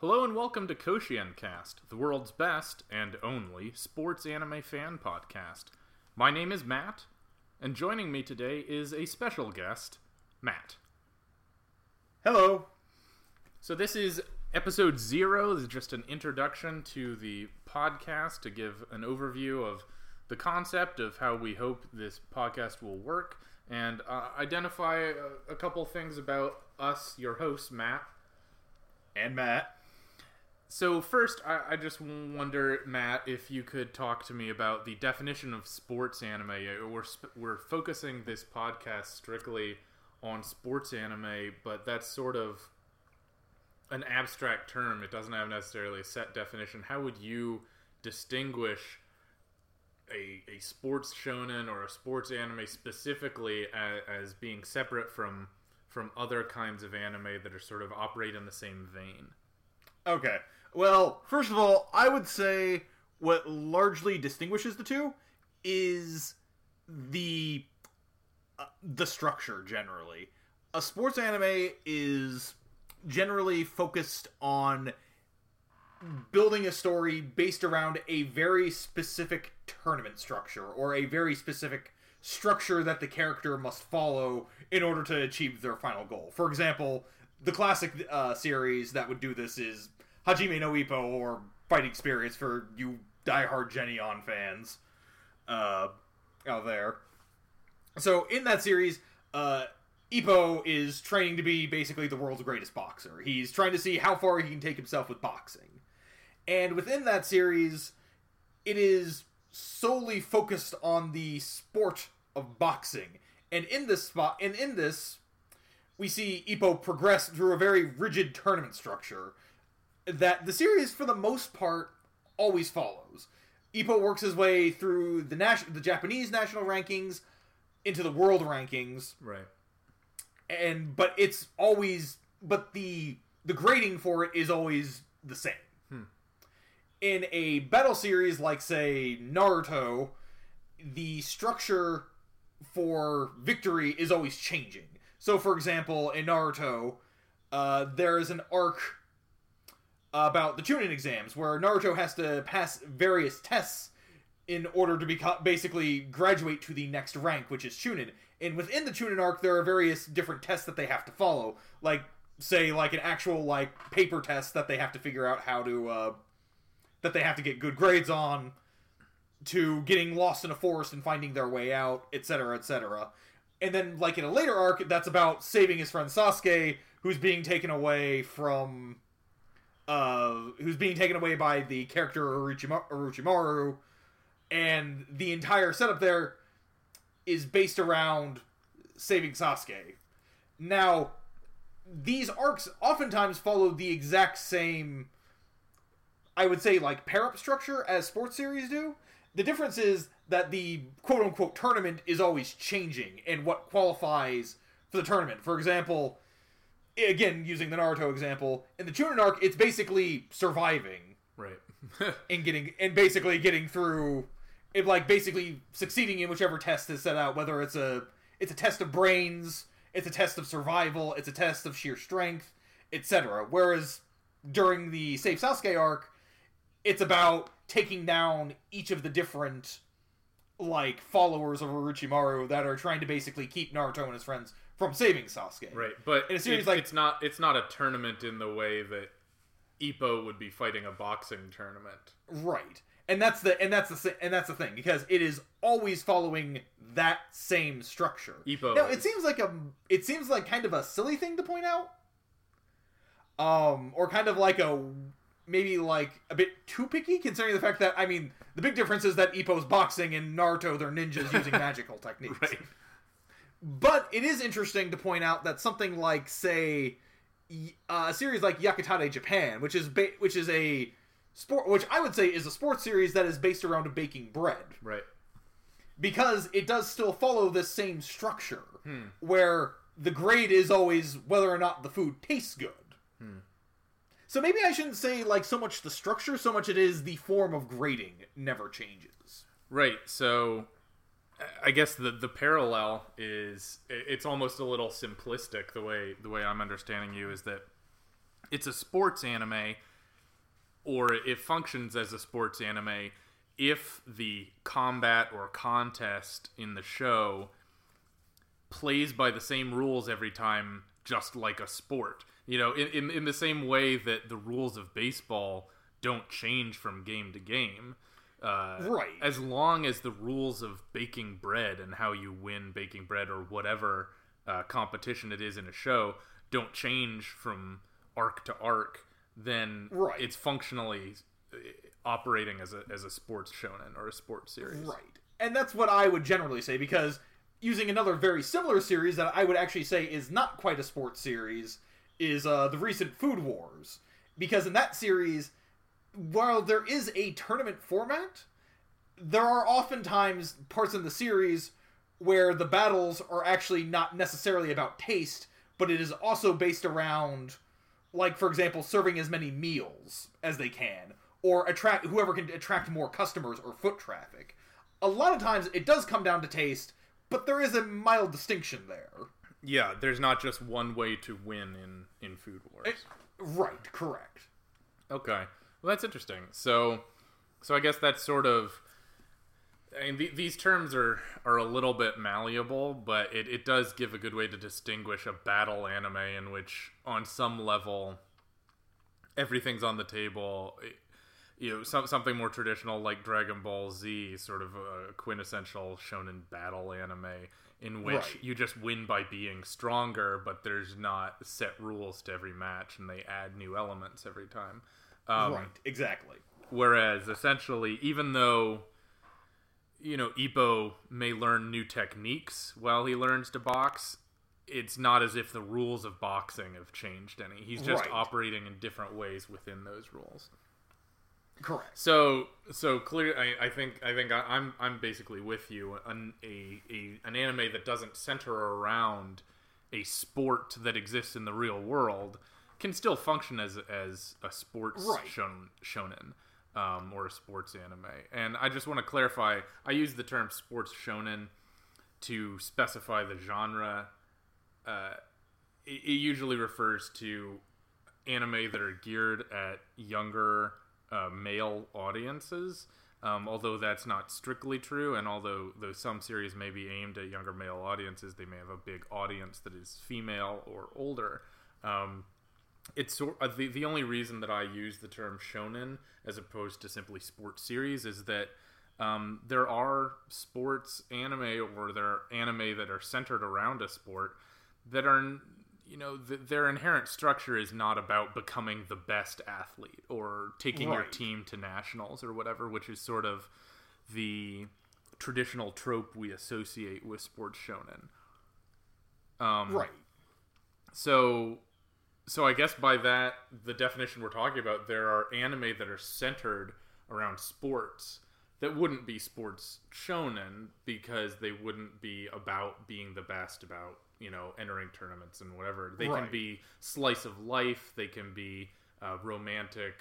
Hello and welcome to Koshien Cast, the world's best and only sports anime fan podcast. My name is Matt, and joining me today is a special guest, Matt. Hello. So this is episode zero. This is just an introduction to the podcast to give an overview of the concept of how we hope this podcast will work and uh, identify a, a couple things about us, your hosts, Matt. And Matt. So first, I, I just wonder, Matt, if you could talk to me about the definition of sports anime. Uh, We're sp- we're focusing this podcast strictly on sports anime, but that's sort of an abstract term. It doesn't have necessarily a set definition. How would you distinguish a, a sports shonen or a sports anime specifically as, as being separate from from other kinds of anime that are sort of operate in the same vein? Okay. Well, first of all, I would say what largely distinguishes the two is the uh, the structure generally. A sports anime is generally focused on building a story based around a very specific tournament structure or a very specific structure that the character must follow in order to achieve their final goal. For example, the classic uh, series that would do this is Hajime no Ippo or Fighting Spirits for you diehard Geneon fans uh, out there. So in that series, uh, Ippo is training to be basically the world's greatest boxer. He's trying to see how far he can take himself with boxing. And within that series, it is solely focused on the sport of boxing. And in this spot, and in this, we see Ippo progress through a very rigid tournament structure that the series, for the most part, always follows. Ippo works his way through the nas- the Japanese national rankings into the world rankings, Right. and but it's always but the the grading for it is always the same. In a battle series like say Naruto, the structure for victory is always changing. So, for example, in Naruto, uh, there is an arc about the Chunin exams where Naruto has to pass various tests in order to become basically graduate to the next rank, which is Chunin. And within the Chunin arc, there are various different tests that they have to follow, like say like an actual like paper test that they have to figure out how to uh, that they have to get good grades on, to getting lost in a forest and finding their way out, etc., etc. And then like in a later arc, that's about saving his friend Sasuke, who's being taken away from who's being taken away by the character Orochima- Orochimaru, and the entire setup there is based around saving Sasuke. Now, these arcs oftentimes follow the exact same, I would say, like pair up structure as sports series do. The difference is that the quote unquote tournament is always changing and what qualifies for the tournament. For example, again using the Naruto example, in the Chunin arc, it's basically surviving Right. and getting and basically getting through it like basically succeeding in whichever test is set out, whether it's a it's a test of brains, it's a test of survival, it's a test of sheer strength, etc. Whereas during the Save Sasuke arc, it's about taking down each of the different like followers of Orochimaru that are trying to basically keep Naruto and his friends from saving Sasuke. Right, but In a series it- like- it's not it's not a tournament in the way that Ippo would be fighting a boxing tournament. Right. And that's the and that's the and that's the thing because it is always following that same structure. Ippo Now it seems like a it seems like kind of a silly thing to point out. Um or kind of like a maybe like a bit too picky considering the fact that I mean the big difference is that Ippo's boxing and Naruto they're ninjas using magical techniques. Right. But it is interesting to point out that something like, say, uh, a series like Yakitate Japan, which is ba- which is a sport, which I would say is a sports series that is based around baking bread, Right. because it does still follow this same structure, where the grade is always whether or not the food tastes good. So maybe I shouldn't say like so much the structure, so much it is the form of grading never changes. Right. So I guess the the parallel is it's almost a little simplistic the way the way I'm understanding you is that it's a sports anime or it functions as a sports anime if the combat or contest in the show plays by the same rules every time, just like a sport. You know, in, in, in the same way that the rules of baseball don't change from game to game. Uh, Right. As long as the rules of baking bread and how you win baking bread or whatever uh, competition it is in a show don't change from arc to arc, then Right. it's functionally uh, operating as a as a sports shonen or a sports series. Right. And that's what I would generally say because using another very similar series that I would actually say is not quite a sports series is uh, the recent Food Wars. Because in that series, while there is a tournament format, there are oftentimes parts in the series where the battles are actually not necessarily about taste, but it is also based around, like for example, serving as many meals as they can, or attract whoever can attract more customers or foot traffic. A lot of times it does come down to taste, but there is a mild distinction there. Yeah, there's not just one way to win in in Food Wars. Right, correct. Okay, well that's interesting. So, so I guess that's sort of. I mean, the, these terms are are a little bit malleable, but it, it does give a good way to distinguish a battle anime in which, on some level, everything's on the table. It- you know, some, something more traditional like Dragon Ball Z, sort of a quintessential shonen battle anime, in which Right. you just win by being stronger, but there's not set rules to every match, and they add new elements every time. Um, right, exactly. Whereas, essentially, even though you know Ippo may learn new techniques while he learns to box, it's not as if the rules of boxing have changed any. He's just Right. operating in different ways within those rules. Correct. So, so clear. I, I think I think I, I'm I'm basically with you. An a, a an anime that doesn't center around a sport that exists in the real world can still function as as a sports Right. shon, shonen um, or a sports anime. And I just want to clarify. I use the term sports shonen to specify the genre. Uh, it, it usually refers to anime that are geared at younger uh, male audiences. Um, although that's not strictly true, and although though some series may be aimed at younger male audiences, they may have a big audience that is female or older. Um, it's sort uh, the the only reason that I use the term shonen as opposed to simply sports series is that um, there are sports anime or there are anime that are centered around a sport that are you know th- their inherent structure is not about becoming the best athlete or taking your team to nationals or whatever, which is sort of the traditional trope we associate with sports shonen. Um, Right. so, so I guess by that, the definition we're talking about, there are anime that are centered around sports that wouldn't be sports shonen because they wouldn't be about being the best, about you know entering tournaments and whatever. They can be slice of life. They can be uh, romantic,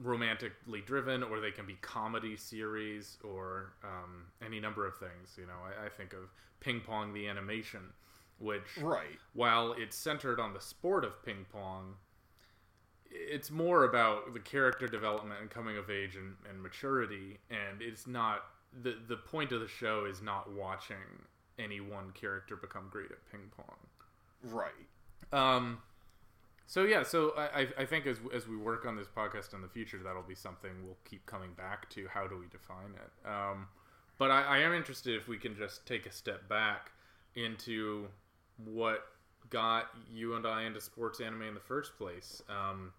romantically driven, or they can be comedy series, or um, any number of things. You know, I, I think of Ping Pong the animation, which Right. while it's centered on the sport of ping pong, it's more about the character development and coming of age and, and maturity. And it's not the the point of the show is not watching any one character become great at ping pong. Right. Um, so yeah, so I, I- think as as we work on this podcast in the future, that'll be something we'll keep coming back to. How do we define it? Um, but I, I am interested if we can just take a step back into what got you and I into sports anime in the first place. Um,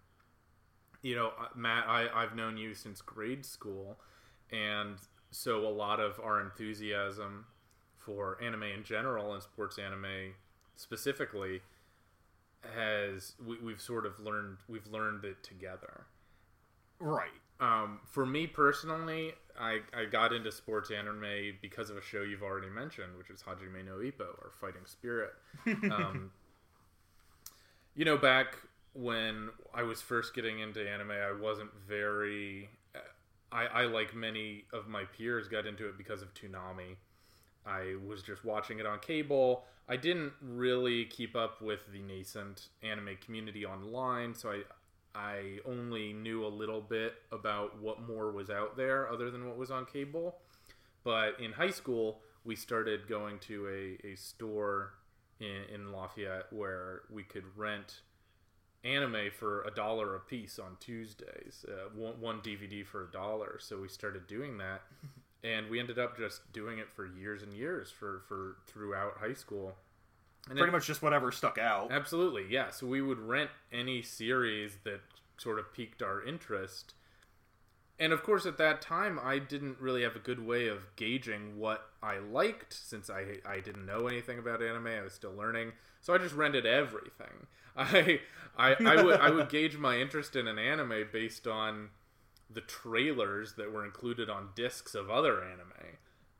you know, uh, Matt, I, I've known you since grade school, and so a lot of our enthusiasm for anime in general and sports anime specifically has we, we've sort of learned we've learned it together. Right. Um, for me personally, I, I got into sports anime because of a show you've already mentioned, which is Hajime no Ippo or Fighting Spirit. Um, you know, back when I was first getting into anime, I wasn't very. I, I, like many of my peers, got into it because of Toonami. I was just watching it on cable. I didn't really keep up with the nascent anime community online, so I I only knew a little bit about what more was out there other than what was on cable. But in high school, we started going to a, a store in, in Lafayette where we could rent anime for a dollar a piece on Tuesdays, uh, one, one DVD for a dollar. So we started doing that, and we ended up just doing it for years and years for, for throughout high school. And Pretty it- much just whatever stuck out. Absolutely, yeah. So we would rent any series that sort of piqued our interest. And of course, at that time, I didn't really have a good way of gauging what I liked since I, I didn't know anything about anime. I was still learning. So I just rented everything. I, I, I, would, I would gauge my interest in an anime based on the trailers that were included on discs of other anime.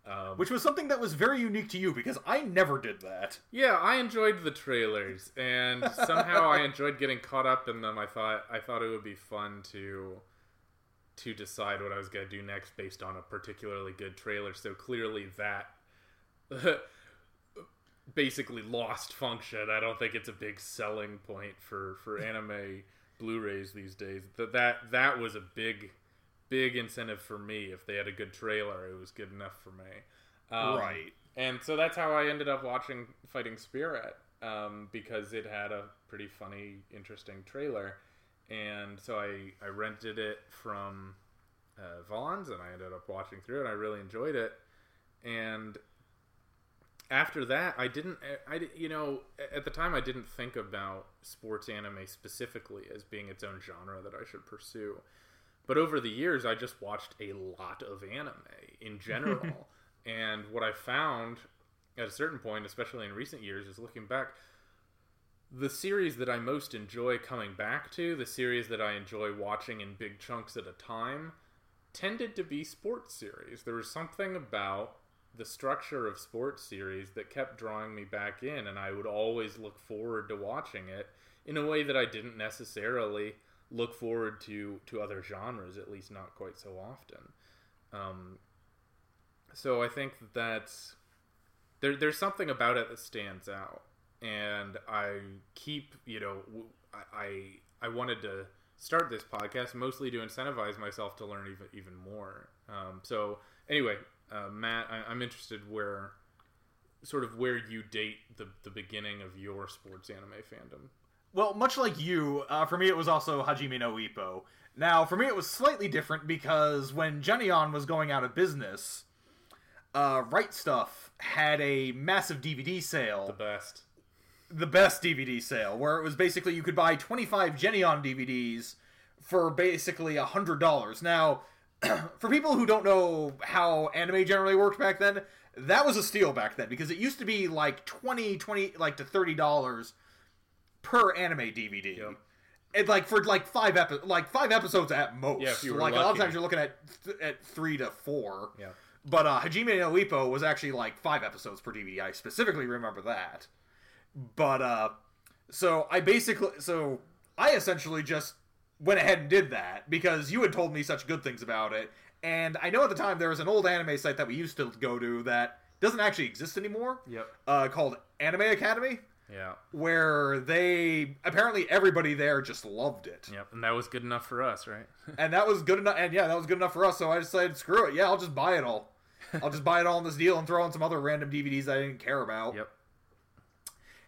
Um, Which was something that was very unique to you because I never did that. yeah, I enjoyed the trailers, and somehow I enjoyed getting caught up in them. I thought I thought it would be fun to to decide what I was gonna do next based on a particularly good trailer. So clearly that basically lost function. I don't think it's a big selling point for for anime Blu-rays these days. That that that was a big big incentive for me. If they had a good trailer, it was good enough for me. Um, Right. And so that's how I ended up watching Fighting Spirit um, because it had a pretty funny, interesting trailer. And so I, I rented it from uh, Vaughn's and I ended up watching through it. I really enjoyed it. And after that, I didn't, I, di- you know, at the time I didn't think about sports anime specifically as being its own genre that I should pursue. But over the years, I just watched a lot of anime in general. and what I found at a certain point, especially in recent years, is looking back, the series that I most enjoy coming back to, the series that I enjoy watching in big chunks at a time, tended to be sports series. There was something about the structure of sports series that kept drawing me back in, and I would always look forward to watching it in a way that I didn't necessarily look forward to to other genres, at least not quite so often. Um, so I think that that's there. There's something about it that stands out, and I keep you know I I wanted to start this podcast mostly to incentivize myself to learn even even more. Um, so anyway, uh, Matt, I, I'm interested where sort of where you date the the beginning of your sports anime fandom. Well, much like you, uh, for me it was also Hajime no Ippo. Now, for me it was slightly different because when Geneon was going out of business, uh, Right Stuf had a massive DVD sale. The best. the best DVD sale, where it was basically you could buy 25 Geneon DVDs for basically a hundred dollars. Now, for people who don't know how anime generally worked back then, that was a steal back then because it used to be like 20, 20 like to thirty dollars per anime DVD. Yep. And like for like five epi- like five episodes at most. Yeah, if you were like a lot of times you're looking at th- at three to four. Yeah. But uh, Hajime no Ippo was actually like five episodes per DVD. I specifically remember that. But uh, so I basically so I essentially just went ahead and did that because you had told me such good things about it, and I know at the time there was an old anime site that we used to go to that doesn't actually exist anymore. Yep. Uh, called Anime Academy, Yeah. where they apparently everybody there just loved it, Yep. And that was good enough for us, right? and that was good enough. And yeah, that was good enough for us. So I decided, screw it. Yeah, I'll just buy it all. I'll just buy it all in this deal and throw in some other random DVDs I didn't care about. yep.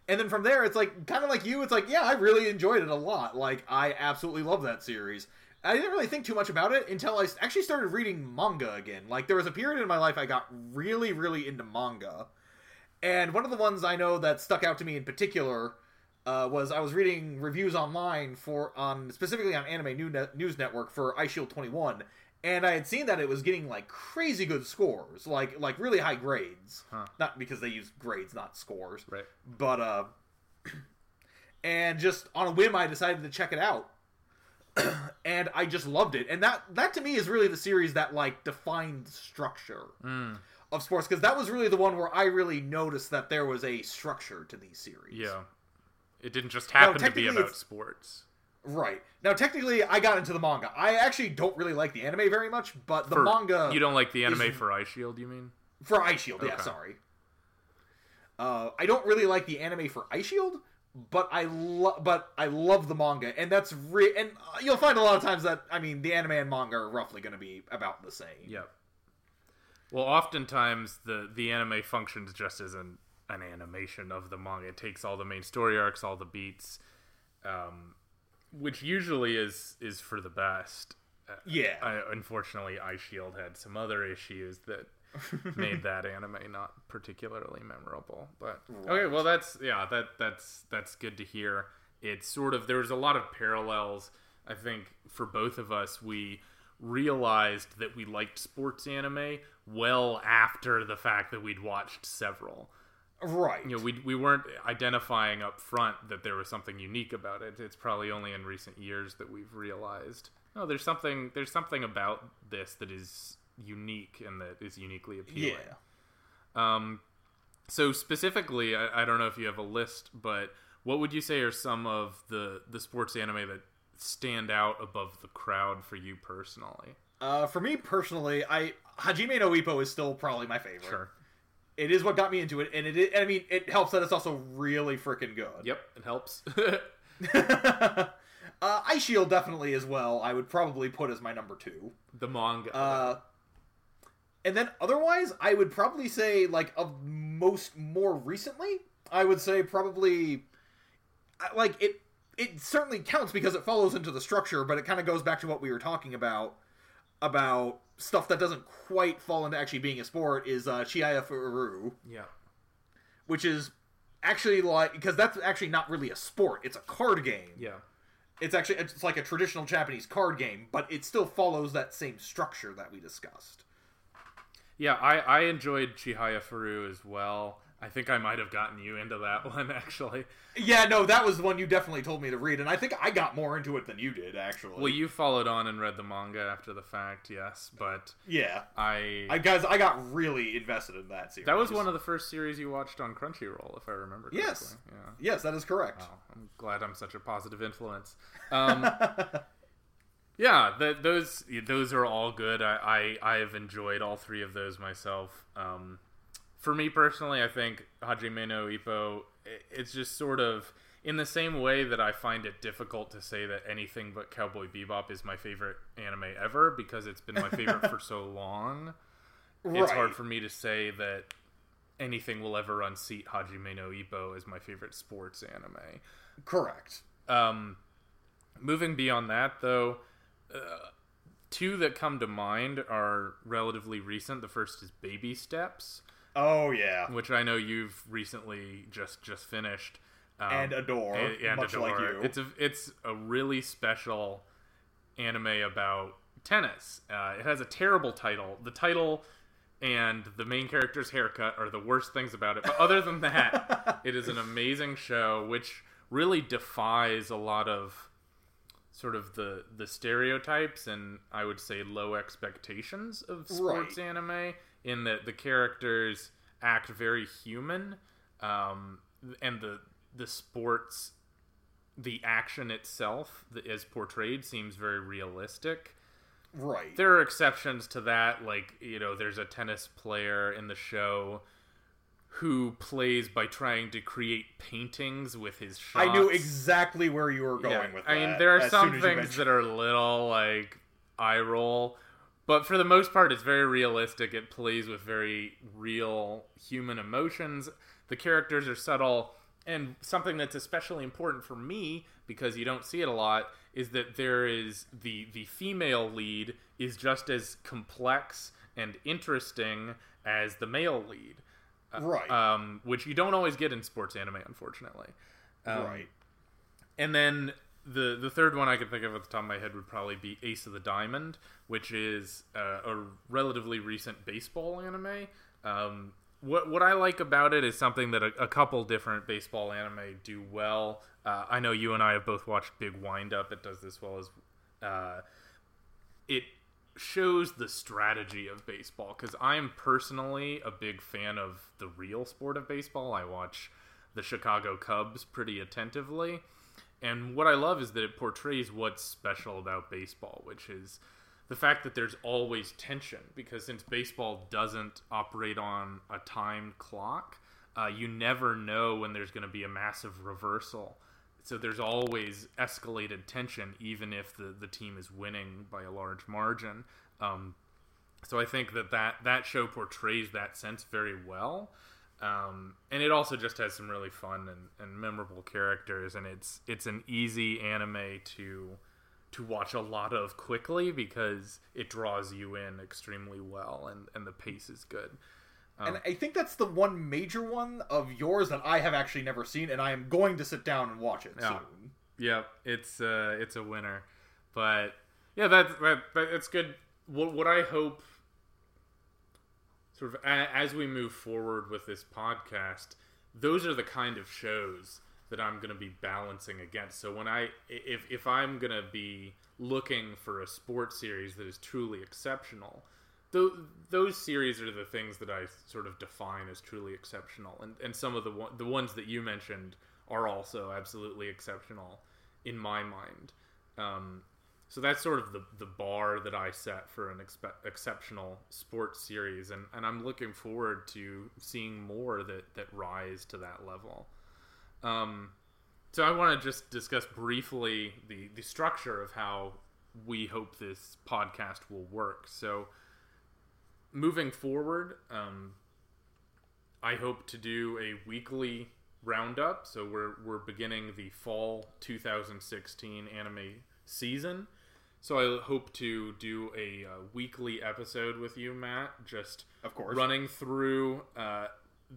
And then from there, it's like kind of like you. It's like, yeah, I really enjoyed it a lot. Like, I absolutely love that series. I didn't really think too much about it until I actually started reading manga again. Like, there was a period in my life I got really, really into manga. And one of the ones I know that stuck out to me in particular uh, was I was reading reviews online for on specifically on Anime New Net, News Network for Eyeshield 21, and I had seen that it was getting like crazy good scores, like like really high grades. Huh. Not because they use grades, not scores Right. but uh and just on a whim i decided to check it out and i just loved it and that that to me is really the series that like defined structure Mm. Of sports because that was really the one where i really noticed that there was a structure to these series Yeah. It didn't just happen to be about sports. right now technically i got into the manga i actually don't really like the anime very much but the For- manga You don't like the anime is- for Eyeshield, you mean? For Eyeshield, yeah, sorry. Uh, I don't really like the anime for Eyeshield, but I love but I love the manga, and that's re- and uh, you'll find a lot of times that I mean the anime and manga are roughly going to be about the same. Yep. Well, oftentimes the the anime functions just as an an animation of the manga. It takes all the main story arcs, all the beats, um, which usually is is for the best. Uh, Yeah. I, unfortunately, Eyeshield had some other issues that made that anime not particularly memorable. But okay, well that's yeah, that that's that's good to hear. It's sort of there's a lot of parallels. I think for both of us, we realized that we liked sports anime well after the fact that we'd watched several. Right. You know, we we weren't identifying up front that there was something unique about it. It's probably only in recent years that we've realized, oh, there's something there's something about this that is unique and that is uniquely appealing. yeah. Um, so specifically, I, I don't know if you have a list, but what would you say are some of the the sports anime that stand out above the crowd for you personally? Uh, for me personally, I Hajime no Ippo is still probably my favorite. Sure. It is what got me into it, and it. Is, I mean, it helps that it's also really freaking good. Yep, it helps. uh, Eyeshield definitely as well. I would probably put as my number two. the manga. Uh, and then otherwise, I would probably say like of most more recently, I would say probably like it. It certainly counts because it follows into the structure, but it kind of goes back to what we were talking about about stuff that doesn't quite fall into actually being a sport. Is uh, Chihaya Furu, yeah. which is actually like because that's actually not really a sport; it's a card game. Yeah. It's actually it's like a traditional Japanese card game, but it still follows that same structure that we discussed. Yeah, I, I enjoyed Chihaya Furu as well. I think I might have gotten you into that one actually. Yeah, no, that was the one you definitely told me to read, and I think I got more into it than you did, actually. Well, you followed on and read the manga after the fact, yes, but yeah, I, I guys, I got really invested in that series. that was one of the first series you watched on Crunchyroll, if I remember correctly. Yes. Yeah. Yes, that is correct. Wow, I'm glad I'm such a positive influence. Um, yeah, th those those are all good. I, I I have enjoyed all three of those myself. Um, for me personally, I think Hajime no Ippo. It's just sort of in the same way that I find it difficult to say that anything but Cowboy Bebop is my favorite anime ever because it's been my favorite for so long. It's hard for me to say that anything will ever unseat Hajime no Ippo as my favorite sports anime. correct. Um, moving beyond that, though, uh, two that come to mind are relatively recent. The first is Baby Steps, Oh yeah, which I know you've recently just just finished. Um, and adore, and- and much adore. like you. It's a it's a really special anime about tennis. Uh, it has a terrible title. The title and the main character's haircut are the worst things about it. But other than that, it is an amazing show which really defies a lot of sort of the the stereotypes and I would say low expectations of sports Right. anime in that the characters act very human um, and the the sports the action itself that is portrayed seems very realistic right. there are exceptions to that like you know there's a tennis player in the show who plays by trying to create paintings with his shots. I knew exactly where you were going Yeah, with that. I mean, there are some soon as you things that are a little like eye roll, but for the most part, it's very realistic. It plays with very real human emotions. The characters are subtle, and something that's especially important for me because you don't see it a lot is that there is the the female lead is just as complex and interesting as the male lead right, um, which you don't always get in sports anime, unfortunately. Um, right. And then the the third one I can think of at the top of my head would probably be Ace of the Diamond, which is uh, a relatively recent baseball anime. Um, what what I like about it is something that a, a couple different baseball anime do well. Uh, I know you and I have both watched Big Wind Up. It does this well as uh, it shows the strategy of baseball because I'm personally a big fan of the real sport of baseball. I watch the Chicago Cubs pretty attentively. And what I love is that it portrays what's special about baseball, which is the fact that there's always tension because since baseball doesn't operate on a timed clock, Uh, you never know when there's going to be a massive reversal. So there's always escalated tension, even if the, the team is winning by a large margin. Um, so I think that, that that show portrays that sense very well. Um, and it also just has some really fun and, and memorable characters, and it's it's an easy anime to to watch a lot of quickly because it draws you in extremely well, and, and the pace is good. Um, and I think that's the one major one of yours that I have actually never seen, and I am going to sit down and watch it yeah. soon. Yeah, it's uh, it's a winner, but yeah, that's that, that it's good. What what I hope, sort of as we move forward with this podcast, those are the kind of shows that I'm going to be balancing against. So when I if if I'm going to be looking for a sports series that is truly exceptional, th- those series are the things that I sort of define as truly exceptional. And and some of the the ones that you mentioned are also absolutely exceptional in my mind. Um, so that's sort of the, the bar that I set for an expe- exceptional sports series, and, and I'm looking forward to seeing more that, that rise to that level. Um, so I want to just discuss briefly the the structure of how we hope this podcast will work. So moving forward, um, I hope to do a weekly roundup. So we're we're beginning the fall 2016 anime season. So I hope to do a, uh, weekly episode with you, Matt. Just of course running through uh,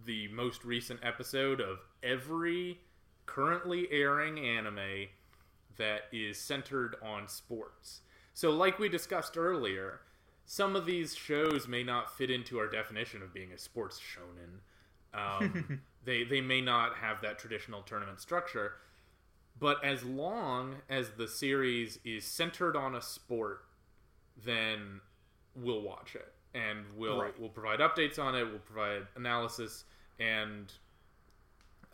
the most recent episode of every currently airing anime that is centered on sports. So, like we discussed earlier, some of these shows may not fit into our definition of being a sports shonen. Um, they they may not have that traditional tournament structure, but as long as the series is centered on a sport, then we'll watch it and we'll right. we'll provide updates on it. We'll provide analysis, and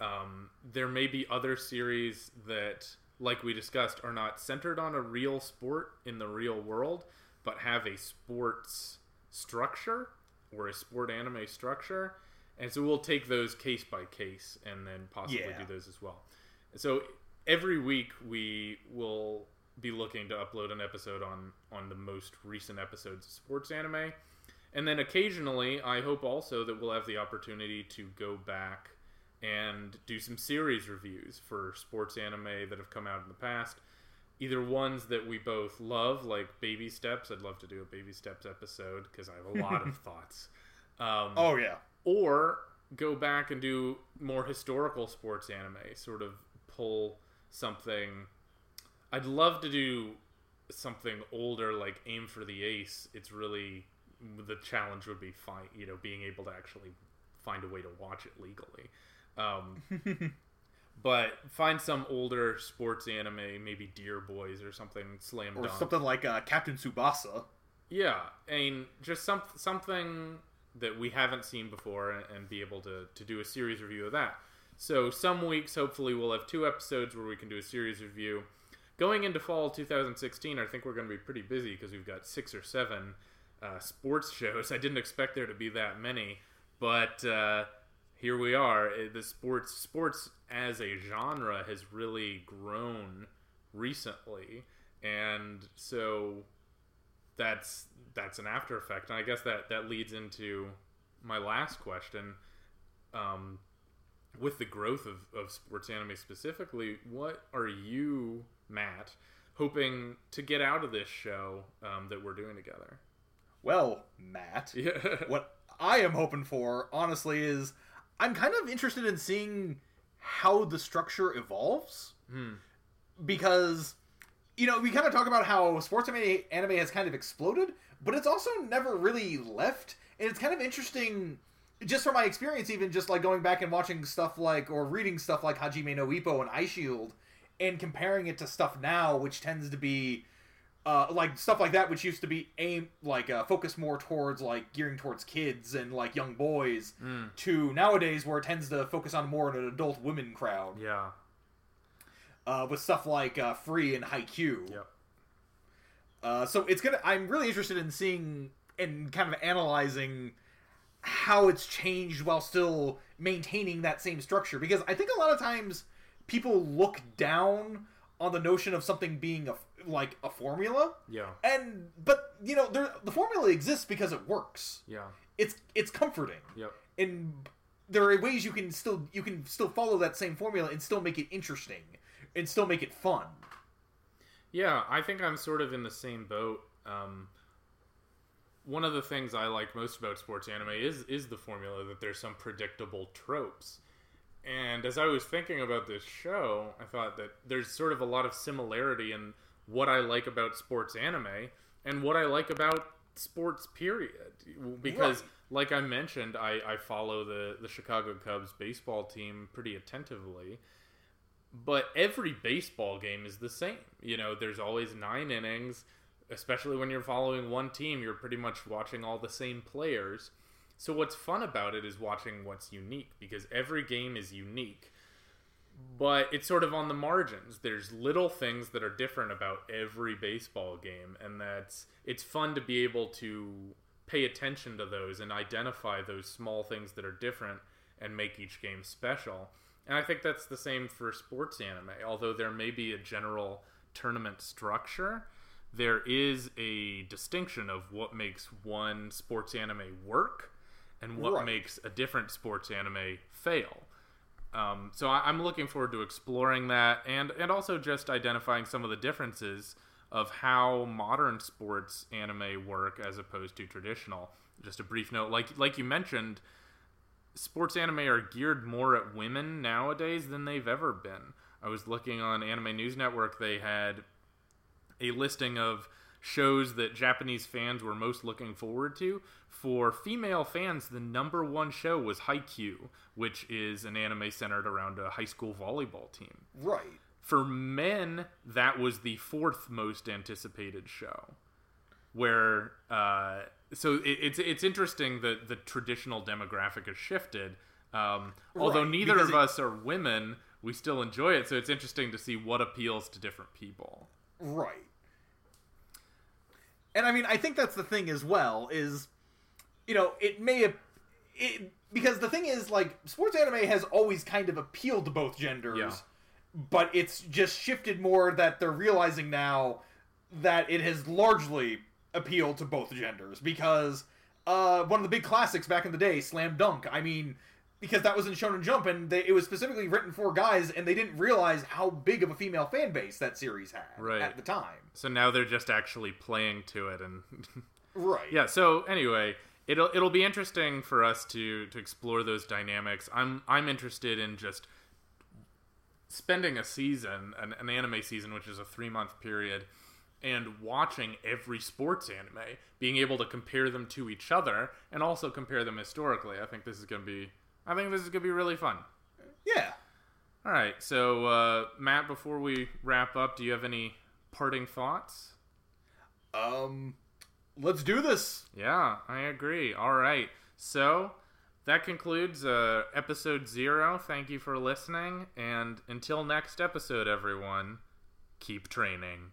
um, there may be other series that, like we discussed, are not centered on a real sport in the real world, but have a sports structure or a sport anime structure. And so we'll take those case by case and then possibly yeah. do those as well. So every week we will be looking to upload an episode on on the most recent episodes of sports anime and then occasionally, I hope also that we'll have the opportunity to go back and do some series reviews for sports anime that have come out in the past. Either ones that we both love, like Baby Steps. I'd love to do a Baby Steps episode because I have a lot of thoughts. Um, oh, yeah. Or go back and do more historical sports anime, sort of pull something. I'd love to do something older, like Aim for the Ace. It's really the challenge would be find you know being able to actually find a way to watch it legally. Um, but find some older sports anime, maybe Dear Boys or something slam or dunk. something like uh, Captain Tsubasa. Yeah, and just some something that we haven't seen before, and, and be able to to do a series review of that. So some weeks, hopefully, we'll have two episodes where we can do a series review. Going into fall 2016, I think we're going to be pretty busy because we've got six or seven uh, sports shows. I didn't expect there to be that many, but uh, here we are. Uh, the sports sports as a genre has really grown recently, and so that's that's an after effect. And I guess that that leads into my last question. Um, with the growth of, of sports anime specifically, what are you, Matt, hoping to get out of this show um, that we're doing together? Well, Matt, yeah. what I am hoping for, honestly, is I'm kind of interested in seeing how the structure evolves. Hmm. Because, you know, we kind of talk about how sports anime, anime has kind of exploded, but it's also never really left. And it's kind of interesting, just from my experience, even just like going back and watching stuff like, or reading stuff like Hajime no Ippo and Ice Eyeshield, and comparing it to stuff now, which tends to be uh, like stuff like that, which used to be aim like uh, focused more towards like gearing towards kids and like young boys, mm. to nowadays where it tends to focus on more an adult women crowd. Yeah. Uh, with stuff like uh, Free and Haikyuu. Yep. Uh, so it's gonna. I'm really interested in seeing and kind of analyzing how it's changed while still maintaining that same structure because I think a lot of times people look down on the notion of something being a like a formula. Yeah. And but you know, there, the formula exists because it works. Yeah. It's it's comforting. Yep. And there are ways you can still you can still follow that same formula and still make it interesting and still make it fun. Yeah, I think I'm sort of in the same boat. Um, one of the things I like most about sports anime is is the formula that there's some predictable tropes. And as I was thinking about this show, I thought that there's sort of a lot of similarity in what I like about sports anime and what I like about sports period. Because, Right. like I mentioned, I, I follow the, the Chicago Cubs baseball team pretty attentively. But every baseball game is the same. You know, there's always nine innings, especially when you're following one team, you're pretty much watching all the same players. So what's fun about it is watching what's unique because every game is unique. But it's sort of on the margins. There's little things that are different about every baseball game and that's it's fun to be able to pay attention to those and identify those small things that are different and make each game special. And I think that's the same for sports anime. Although there may be a general tournament structure, there is a distinction of what makes one sports anime work and what Right. makes a different sports anime fail. Um, so I, I'm looking forward to exploring that and and also just identifying some of the differences of how modern sports anime work as opposed to traditional. Just a brief note, like like you mentioned, sports anime are geared more at women nowadays than they've ever been. I was looking on Anime News Network; they had a listing of shows that Japanese fans were most looking forward to. For female fans, the number one show was Haikyuu, which is an anime centered around a high school volleyball team. Right. For men, that was the fourth most anticipated show. Where, uh, so it, it's it's interesting that the traditional demographic has shifted. Um, although Right, neither of it- us are women, we still enjoy it. So it's interesting to see what appeals to different people. Right. And I mean, I think that's the thing as well is, you know, it may have, it, because the thing is, like, sports anime has always kind of appealed to both genders, Yeah. but it's just shifted more that they're realizing now that it has largely appealed to both genders because uh, one of the big classics back in the day, Slam Dunk. I mean, because that was in Shonen Jump and they, it was specifically written for guys, and they didn't realize how big of a female fan base that series had Right. at the time. So now they're just actually playing to it, and Right. yeah. So anyway, it'll it'll be interesting for us to to explore those dynamics. I'm I'm interested in just spending a season, an, an anime season, which is a three month period, and watching every sports anime, being able to compare them to each other, and also compare them historically. I think this is gonna be I think this is gonna be really fun. Yeah. All right, so uh, Matt, before we wrap up, do you have any parting thoughts? Um, let's do this. Yeah, I agree. All right. So that concludes uh, episode zero. Thank you for listening. And until next episode, everyone, keep training.